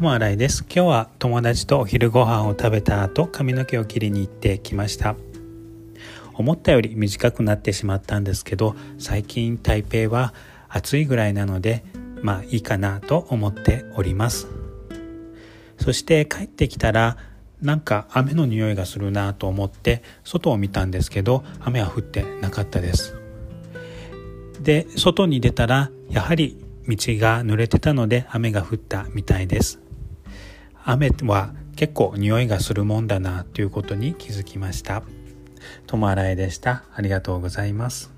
も新井です。今日は友達とお昼ご飯を食べた後髪の毛を切りに行ってきました。思ったより短くなってしまったんですけど最近台北は暑いぐらいなのでまあいいかなと思っております。そして帰ってきたらなんか雨の匂いがするなと思って外を見たんですけど雨は降ってなかったです。で外に出たらやはり道が濡れてたので雨が降ったみたいです。雨は結構匂いがするもんだなということに気づきました。ともあらえでした。ありがとうございます。